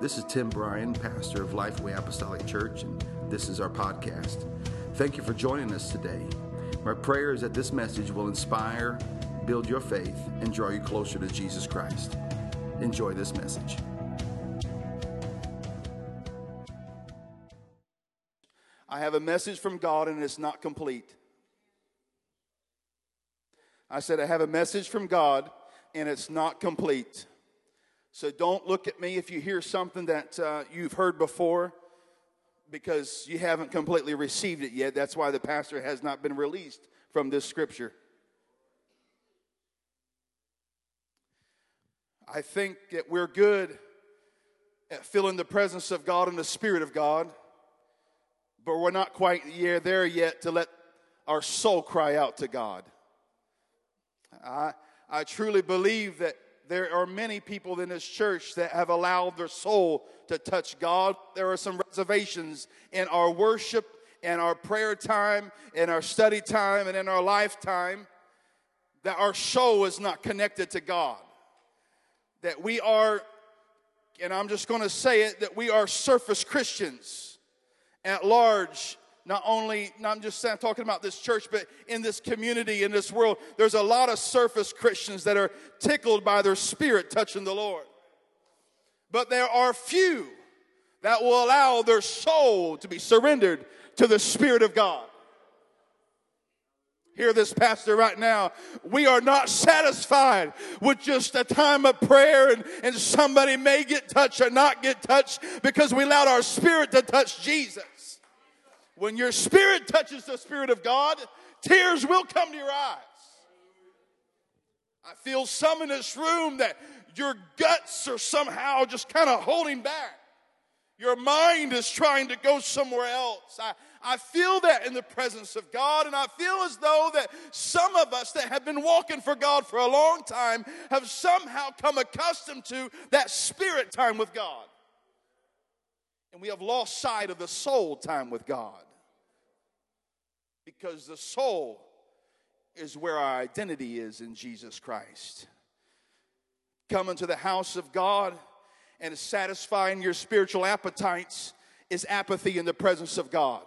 This is Tim Bryan, pastor of Lifeway Apostolic Church, and this is our podcast. Thank you for joining us today. My prayer is that this message will inspire, build your faith, and draw you closer to Jesus Christ. Enjoy this message. I have a message from God and it's not complete. I said, I have a message from God and it's not complete. So don't look at me if you hear something that uh, you've heard before because you haven't completely received it yet. That's why the pastor has not been released from this scripture. I think that we're good at feeling the presence of God and the Spirit of God, but we're not quite there yet to let our soul cry out to God. I, I truly believe that there are many people in this church that have allowed their soul to touch God. There are some reservations in our worship and our prayer time, in our study time, and in our lifetime that our soul is not connected to God. That we are, and I'm just going to say it, that we are surface Christians at large not only, not just talking about this church, but in this community, in this world, there's a lot of surface Christians that are tickled by their spirit touching the Lord. But there are few that will allow their soul to be surrendered to the Spirit of God. Hear this, Pastor, right now. We are not satisfied with just a time of prayer and, and somebody may get touched or not get touched because we allowed our spirit to touch Jesus. When your spirit touches the Spirit of God, tears will come to your eyes. I feel some in this room that your guts are somehow just kind of holding back. Your mind is trying to go somewhere else. I, I feel that in the presence of God, and I feel as though that some of us that have been walking for God for a long time have somehow come accustomed to that spirit time with God. And we have lost sight of the soul time with God because the soul is where our identity is in Jesus Christ. Coming to the house of God and satisfying your spiritual appetites is apathy in the presence of God.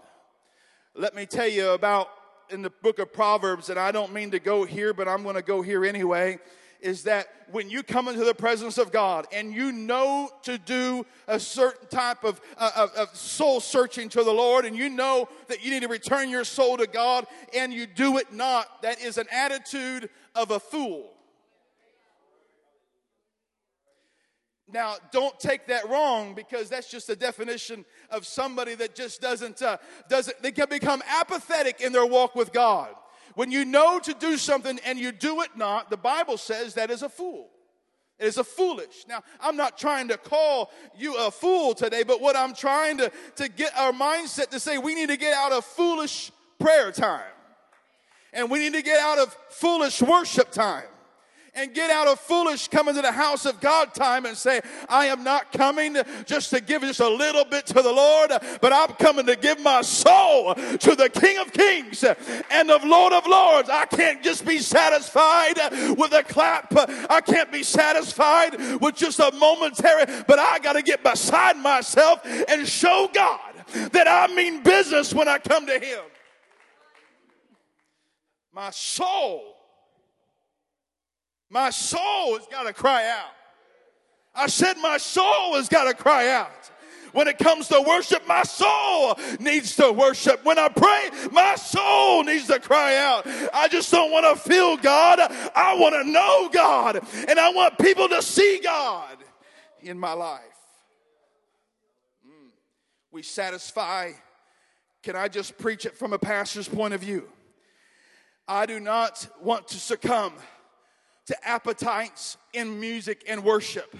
Let me tell you about in the book of Proverbs, and I don't mean to go here, but I'm going to go here anyway is that when you come into the presence of God and you know to do a certain type of, uh, of, of, soul searching to the Lord and you know that you need to return your soul to God and you do it not, that is an attitude of a fool. Now, don't take that wrong because that's just a definition of somebody that just doesn't, uh, doesn't, they can become apathetic in their walk with God. When you know to do something and you do it not, the Bible says that is a fool. It is a foolish. Now, I'm not trying to call you a fool today, but what I'm trying to, to get our mindset to say we need to get out of foolish prayer time. And we need to get out of foolish worship time and get out of foolish coming to the house of God time and say, I am not coming just to give just a little bit to the Lord, but I'm coming to give my soul to the King of Kings and of Lord of Lords. I can't just be satisfied with a clap. I can't be satisfied with just a momentary, but I got to get beside myself and show God that I mean business when I come to Him. My soul my soul has got to cry out. I said, My soul has got to cry out. When it comes to worship, my soul needs to worship. When I pray, my soul needs to cry out. I just don't want to feel God. I want to know God. And I want people to see God in my life. Mm. We satisfy. Can I just preach it from a pastor's point of view? I do not want to succumb to appetites in music and worship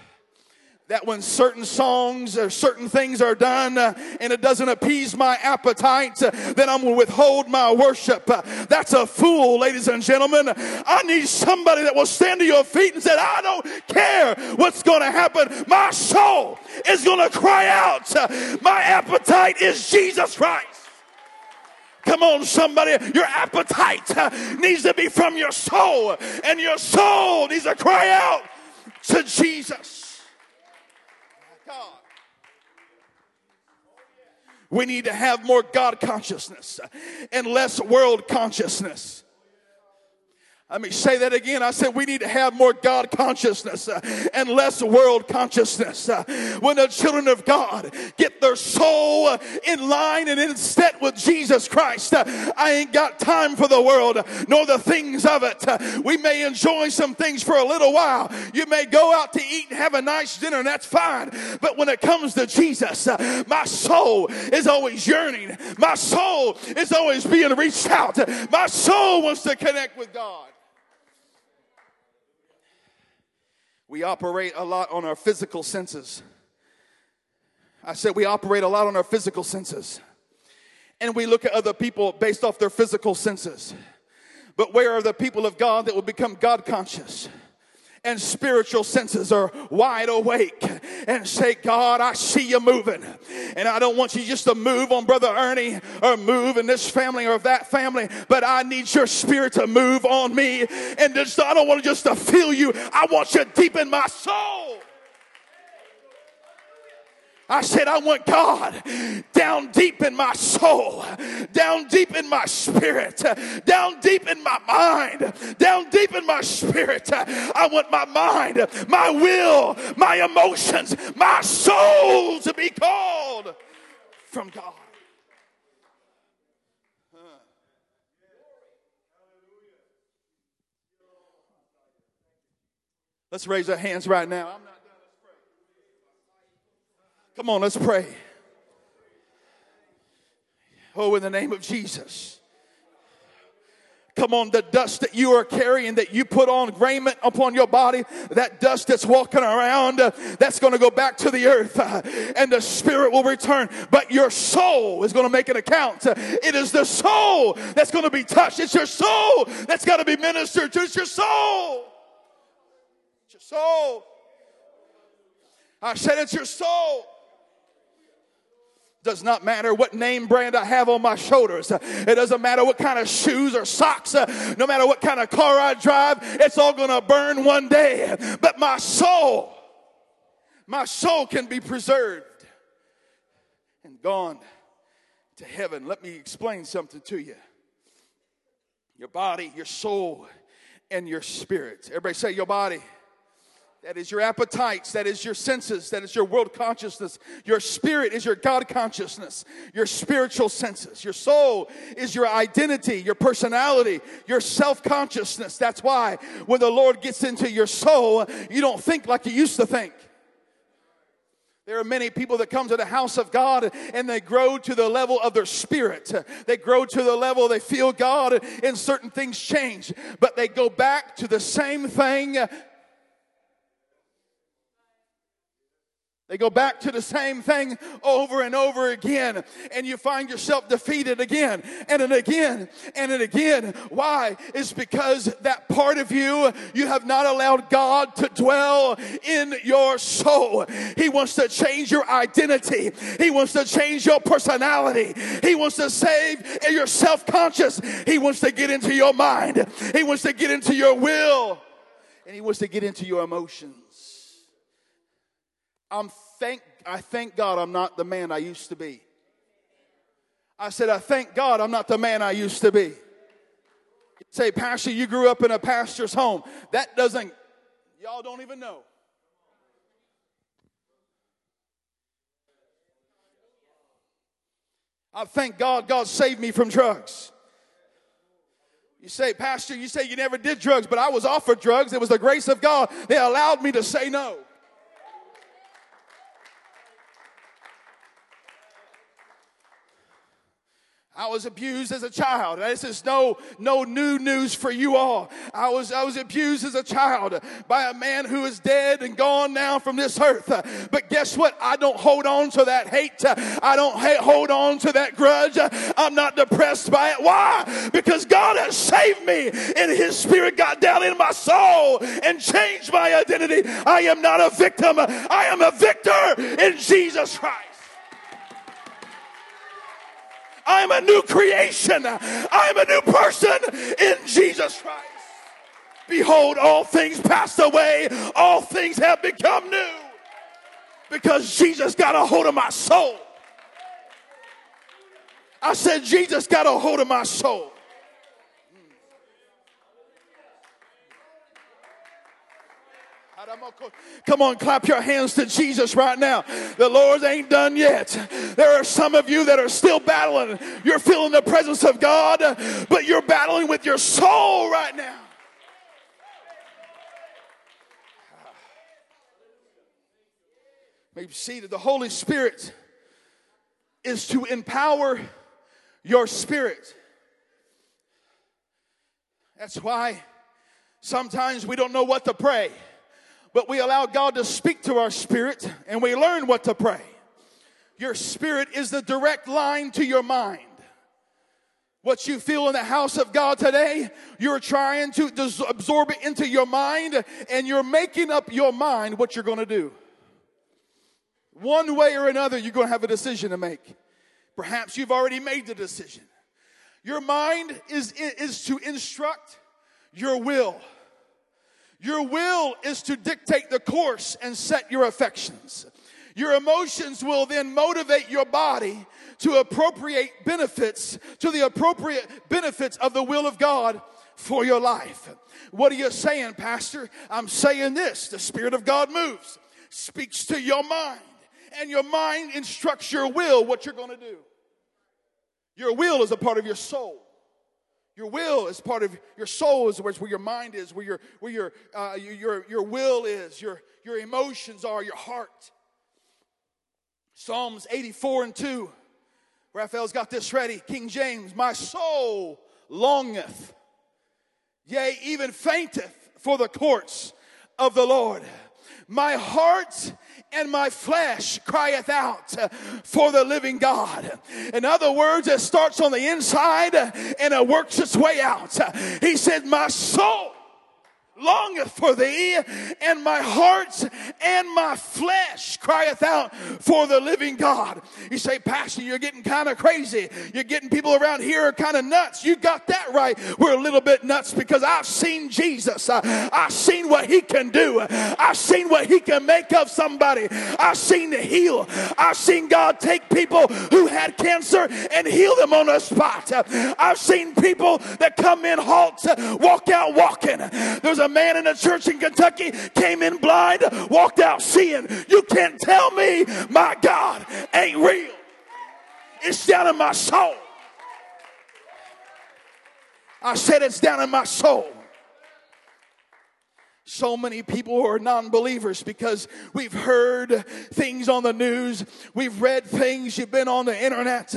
that when certain songs or certain things are done uh, and it doesn't appease my appetite, uh, then I'm going to withhold my worship. Uh, that's a fool, ladies and gentlemen. I need somebody that will stand to your feet and say, I don't care what's going to happen. My soul is going to cry out. My appetite is Jesus Christ. Come on, somebody. Your appetite uh, needs to be from your soul, and your soul needs to cry out to Jesus. We need to have more God consciousness and less world consciousness. Let me say that again. I said we need to have more God consciousness uh, and less world consciousness. Uh, when the children of God get their soul uh, in line and in step with Jesus Christ, I ain't got time for the world nor the things of it. We may enjoy some things for a little while. You may go out to eat and have a nice dinner, and that's fine. But when it comes to Jesus, my soul is always yearning. My soul is always being reached out. My soul wants to connect with God. We operate a lot on our physical senses. I said we operate a lot on our physical senses. And we look at other people based off their physical senses. But where are the people of God that will become God conscious? And spiritual senses are wide awake and say, God, I see you moving. And I don't want you just to move on Brother Ernie or move in this family or that family, but I need your spirit to move on me. And just, I don't want to just to feel you, I want you deep in my soul. I said, I want God down deep in my soul, down deep in my spirit, down deep in my mind, down deep in my spirit. I want my mind, my will, my emotions, my soul to be called from God. Let's raise our hands right now. Come on, let's pray. Oh, in the name of Jesus. Come on, the dust that you are carrying, that you put on raiment upon your body, that dust that's walking around, uh, that's going to go back to the earth, uh, and the spirit will return. But your soul is going to make an account. Uh, it is the soul that's going to be touched. It's your soul that's got to be ministered to. It's your soul. It's your soul. I said, it's your soul. Does not matter what name brand I have on my shoulders. It doesn't matter what kind of shoes or socks, no matter what kind of car I drive, it's all to burn one day. But my soul, my soul can be preserved and gone to heaven. Let me explain something to you. Your body, your soul, and your spirit. Everybody say your body that is your appetites. That is your senses. That is your world consciousness. Your spirit is your God consciousness. Your spiritual senses. Your soul is your identity, your personality, your self consciousness. That's why when the Lord gets into your soul, you don't think like you used to think. There are many people that come to the house of God and they grow to the level of their spirit. They grow to the level they feel God and certain things change, but they go back to the same thing They go back to the same thing over and over again, and you find yourself defeated again and and again and and again. Why? It's because that part of you, you have not allowed God to dwell in your soul. He wants to change your identity, He wants to change your personality, He wants to save your self conscious, He wants to get into your mind, He wants to get into your will, and He wants to get into your emotions. I'm thank, I thank God I'm not the man I used to be. I said, I thank God I'm not the man I used to be. You say, Pastor, you grew up in a pastor's home. That doesn't, y'all don't even know. I thank God God saved me from drugs. You say, Pastor, you say you never did drugs, but I was offered drugs. It was the grace of God. They allowed me to say no. I was abused as a child. This is no, no new news for you all. I was, I was abused as a child by a man who is dead and gone now from this earth. But guess what? I don't hold on to that hate. I don't hold on to that grudge. I'm not depressed by it. Why? Because God has saved me and his spirit got down in my soul and changed my identity. I am not a victim. I am a victor in Jesus Christ. I'm a new creation. I'm a new person in Jesus Christ. Behold, all things passed away, all things have become new. Because Jesus got a hold of my soul. I said, Jesus got a hold of my soul. Come on, clap your hands to Jesus right now. The Lord ain't done yet. There are some of you that are still battling. You're feeling the presence of God, but you're battling with your soul right now. Maybe see that the Holy Spirit is to empower your spirit. That's why sometimes we don't know what to pray but we allow God to speak to our spirit and we learn what to pray. Your spirit is the direct line to your mind. What you feel in the house of God today, you're trying to absorb it into your mind and you're making up your mind what you're going to do. One way or another, you're going to have a decision to make. Perhaps you've already made the decision. Your mind is, is to instruct your will. Your will is to dictate the course and set your affections. Your emotions will then motivate your body to appropriate benefits, to the appropriate benefits of the will of God for your life. What are you saying, Pastor? I'm saying this the Spirit of God moves, speaks to your mind, and your mind instructs your will what you're going to do. Your will is a part of your soul. Your will is part of your soul, is where your mind is, where your, where your, uh, your, your will is, your, your emotions are, your heart. Psalms 84 and 2. Raphael's got this ready. King James, my soul longeth, yea, even fainteth for the courts of the Lord. My heart and my flesh crieth out for the living God. In other words, it starts on the inside and it works its way out. He said, My soul longeth for thee, and my heart and my flesh crieth out for the living God. You say, Pastor, you're getting kind of crazy. You're getting people around here are kind of nuts. You got that right. We're a little bit nuts because I've seen Jesus. Uh, I've seen what he can do. I've seen what he can make of somebody. I've seen the heal. I've seen God take people who had cancer and heal them on the spot. I've seen people that come in halt, walk out walking. There's a man in a church in Kentucky came in blind, walked out seeing. You can't tell me my God ain't real. It's down in my soul. I said it's down in my soul so many people who are non believers because we've heard things on the news, we've read things, you've been on the internet.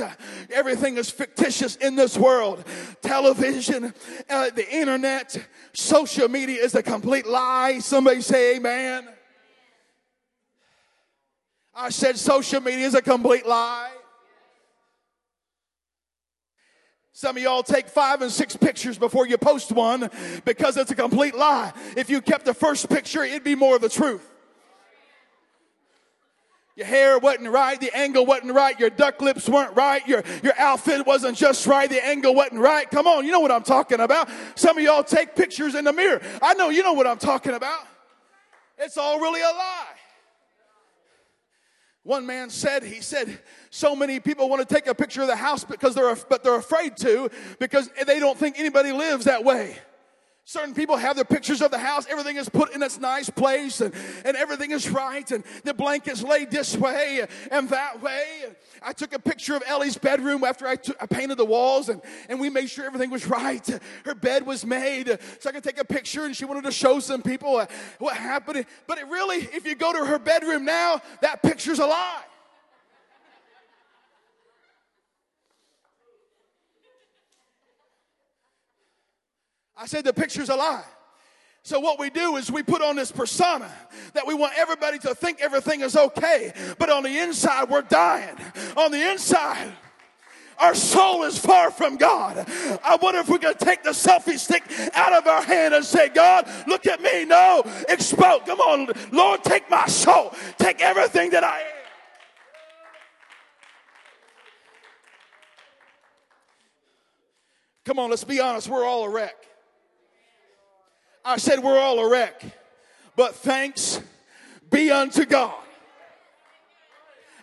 Everything is fictitious in this world. Television, uh, the internet, social media is a complete lie. Somebody say amen. I said social media is a complete lie. Some of y'all take five and six pictures before you post one because it's a complete lie. If you kept the first picture, it'd be more of the truth. Your hair wasn't right, the angle wasn't right, your duck lips weren't right, your, your outfit wasn't just right, the angle wasn't right. Come on, you know what I'm talking about. Some of y'all take pictures in the mirror. I know you know what I'm talking about. It's all really a lie. One man said, he said, so many people want to take a picture of the house because they're, but they're afraid to because they don't think anybody lives that way. Certain people have their pictures of the house. Everything is put in its nice place and, and everything is right. And the blankets laid this way and that way. I took a picture of Ellie's bedroom after I, I painted the walls and, and we made sure everything was right. Her bed was made so I could take a picture and she wanted to show some people uh, what happened. But it really, if you go to her bedroom now, that picture's a lie. I said the picture's a lie. So what we do is we put on this persona that we want everybody to think everything is okay, but on the inside we're dying. On the inside, our soul is far from God. I wonder if we could take the selfie stick out of our hand and say, God, look at me. No, expose. Come on, Lord, take my soul. Take everything that I am. Come on, let's be honest. We're all a wreck. I said, We're all a wreck. But thanks be unto God.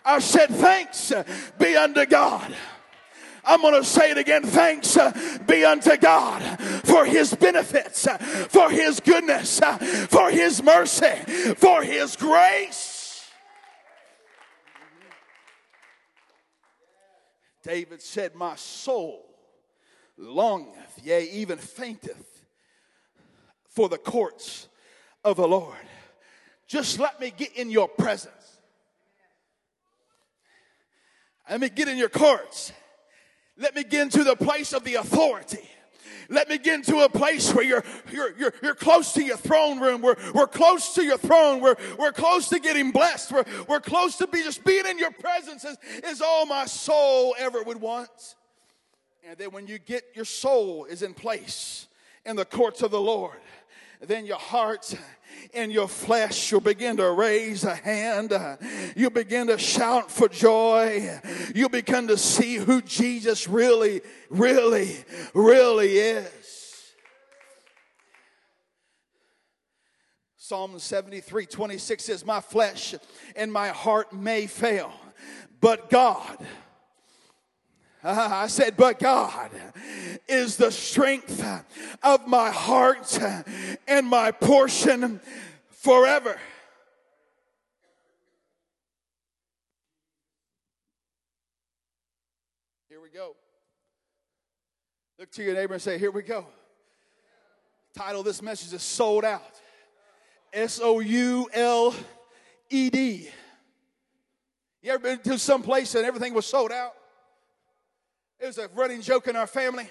I said, Thanks be unto God. I'm going to say it again. Thanks be unto God for his benefits, for his goodness, for his mercy, for his grace. David said, My soul longeth, yea, even fainteth for the courts of the Lord. Just let me get in your presence. Let me get in your courts. Let me get into the place of the authority. Let me get into a place where you're, you're, you're, you're close to your throne room. We're, we're close to your throne. We're, we're close to getting blessed. We're, we're close to be just being in your presence is, is all my soul ever would want. And then when you get your soul is in place in the courts of the Lord, then your heart and your flesh will begin to raise a hand. You begin to shout for joy. You begin to see who Jesus really, really, really is. Psalm 73 26 says, My flesh and my heart may fail, but God, Ah, I said, but God is the strength of my heart and my portion forever. Here we go. Look to your neighbor and say, Here we go. Title of this message is Sold Out. S O U L E D. You ever been to some place and everything was sold out? It was a running joke in our family.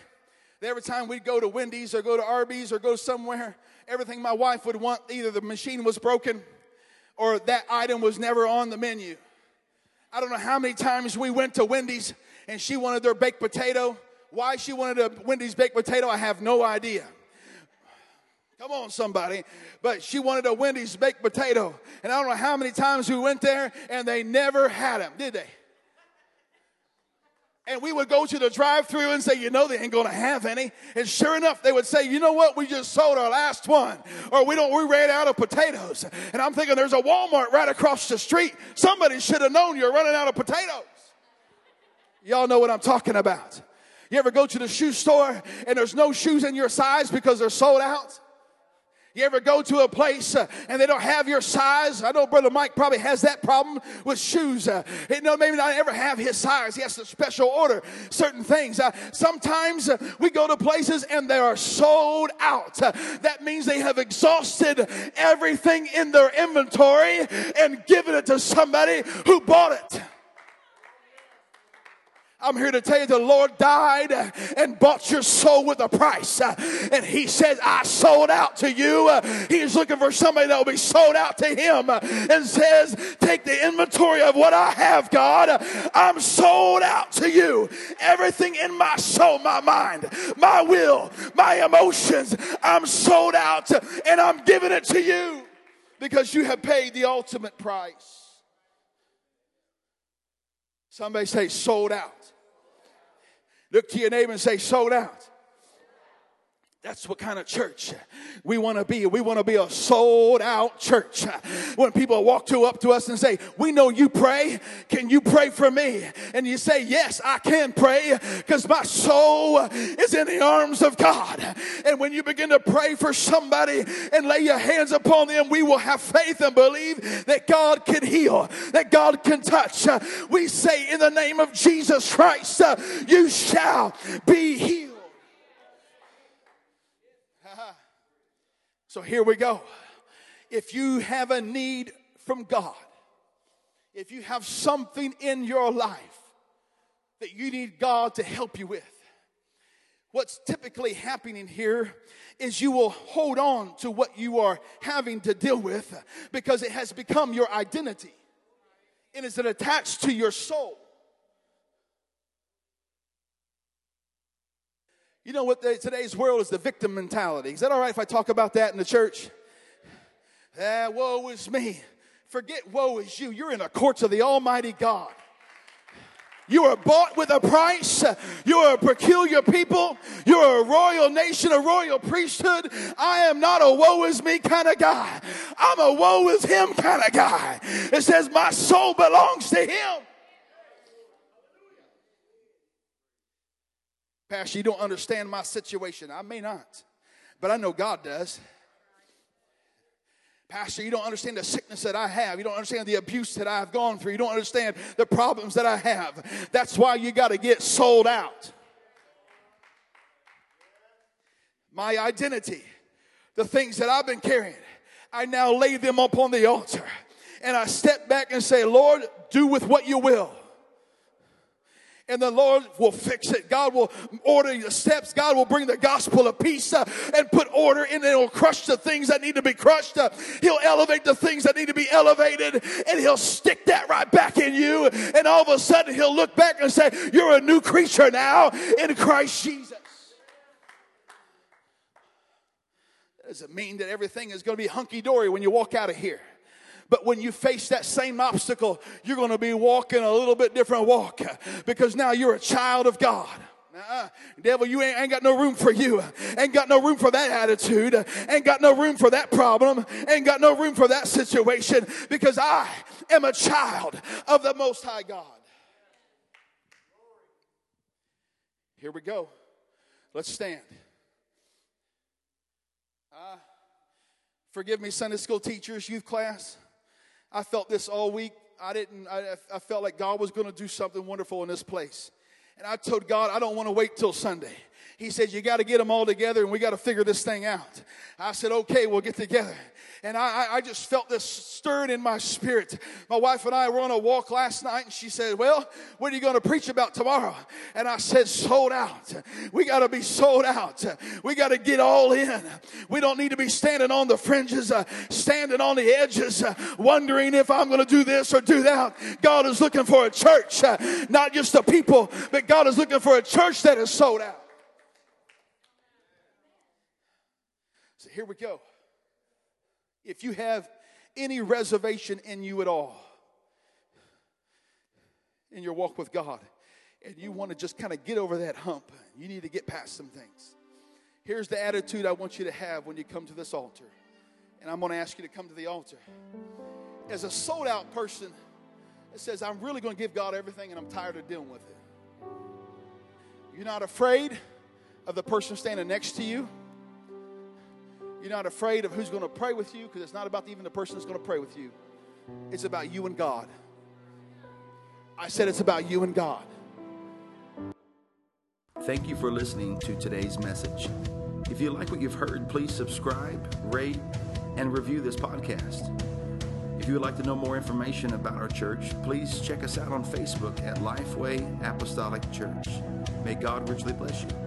That every time we'd go to Wendy's or go to Arby's or go somewhere, everything my wife would want, either the machine was broken or that item was never on the menu. I don't know how many times we went to Wendy's and she wanted their baked potato. Why she wanted a Wendy's baked potato, I have no idea. Come on, somebody. But she wanted a Wendy's baked potato. And I don't know how many times we went there and they never had them, did they? And we would go to the drive through and say, you know, they ain't going to have any. And sure enough, they would say, you know what? We just sold our last one. Or we don't, we ran out of potatoes. And I'm thinking there's a Walmart right across the street. Somebody should have known you're running out of potatoes. Y'all know what I'm talking about. You ever go to the shoe store and there's no shoes in your size because they're sold out? You ever go to a place uh, and they don't have your size? I know Brother Mike probably has that problem with shoes. Uh, he know maybe not ever have his size. He has to special order certain things. Uh, sometimes uh, we go to places and they are sold out. Uh, that means they have exhausted everything in their inventory and given it to somebody who bought it. I'm here to tell you the Lord died and bought your soul with a price. And He says, I sold out to you. He's looking for somebody that will be sold out to Him and says, Take the inventory of what I have, God. I'm sold out to you. Everything in my soul, my mind, my will, my emotions, I'm sold out and I'm giving it to you because you have paid the ultimate price. Somebody say, sold out. Look to your neighbor and say, sold out. That's what kind of church we want to be. We want to be a sold out church. When people walk to up to us and say, "We know you pray. Can you pray for me?" and you say, "Yes, I can pray because my soul is in the arms of God." And when you begin to pray for somebody and lay your hands upon them, we will have faith and believe that God can heal, that God can touch. We say, "In the name of Jesus Christ, you shall be healed." So here we go. If you have a need from God, if you have something in your life that you need God to help you with, what's typically happening here is you will hold on to what you are having to deal with because it has become your identity and is it attached to your soul. You know what today's world is the victim mentality. Is that all right if I talk about that in the church? Ah, woe is me. Forget woe is you. You're in the courts of the Almighty God. You are bought with a price. You are a peculiar people. You're a royal nation, a royal priesthood. I am not a woe is me kind of guy. I'm a woe is him kind of guy. It says my soul belongs to him. Pastor, you don't understand my situation. I may not, but I know God does. Pastor, you don't understand the sickness that I have. You don't understand the abuse that I've gone through. You don't understand the problems that I have. That's why you got to get sold out. My identity, the things that I've been carrying, I now lay them upon the altar. And I step back and say, Lord, do with what you will and the Lord will fix it. God will order the steps. God will bring the gospel of peace uh, and put order in it. He'll crush the things that need to be crushed. Uh, he'll elevate the things that need to be elevated and he'll stick that right back in you. And all of a sudden he'll look back and say, you're a new creature now in Christ Jesus. does it mean that everything is going to be hunky dory when you walk out of here. But when you face that same obstacle, you're going to be walking a little bit different walk because now you're a child of God. Uh, devil, you ain't, ain't, got no room for you. Ain't got no room for that attitude. Ain't got no room for that problem. Ain't got no room for that situation because I am a child of the Most High God. Here we go. Let's stand. Uh, forgive me, Sunday school teachers, youth class. I felt this all week. I didn't, I, I felt like God was going to do something wonderful in this place. And I told God, I don't want to wait till Sunday. He said, You got to get them all together and we got to figure this thing out. I said, Okay, we'll get together. And I, I just felt this stirred in my spirit. My wife and I were on a walk last night and she said, Well, what are you going to preach about tomorrow? And I said, Sold out. We got to be sold out. We got to get all in. We don't need to be standing on the fringes, uh, standing on the edges, uh, wondering if I'm going to do this or do that. God is looking for a church, uh, not just a people, but God is looking for a church that is sold out. So here we go. If you have any reservation in you at all in your walk with God, and you want to just kind of get over that hump, you need to get past some things. Here's the attitude I want you to have when you come to this altar. And I'm going to ask you to come to the altar. As a sold out person that says, I'm really going to give God everything and I'm tired of dealing with it. You're not afraid of the person standing next to you. You're not afraid of who's going to pray with you because it's not about even the person that's going to pray with you. It's about you and God. I said it's about you and God. Thank you for listening to today's message. If you like what you've heard, please subscribe, rate, and review this podcast. If you would like to know more information about our church, please check us out on Facebook at Lifeway Apostolic Church. May God richly bless you.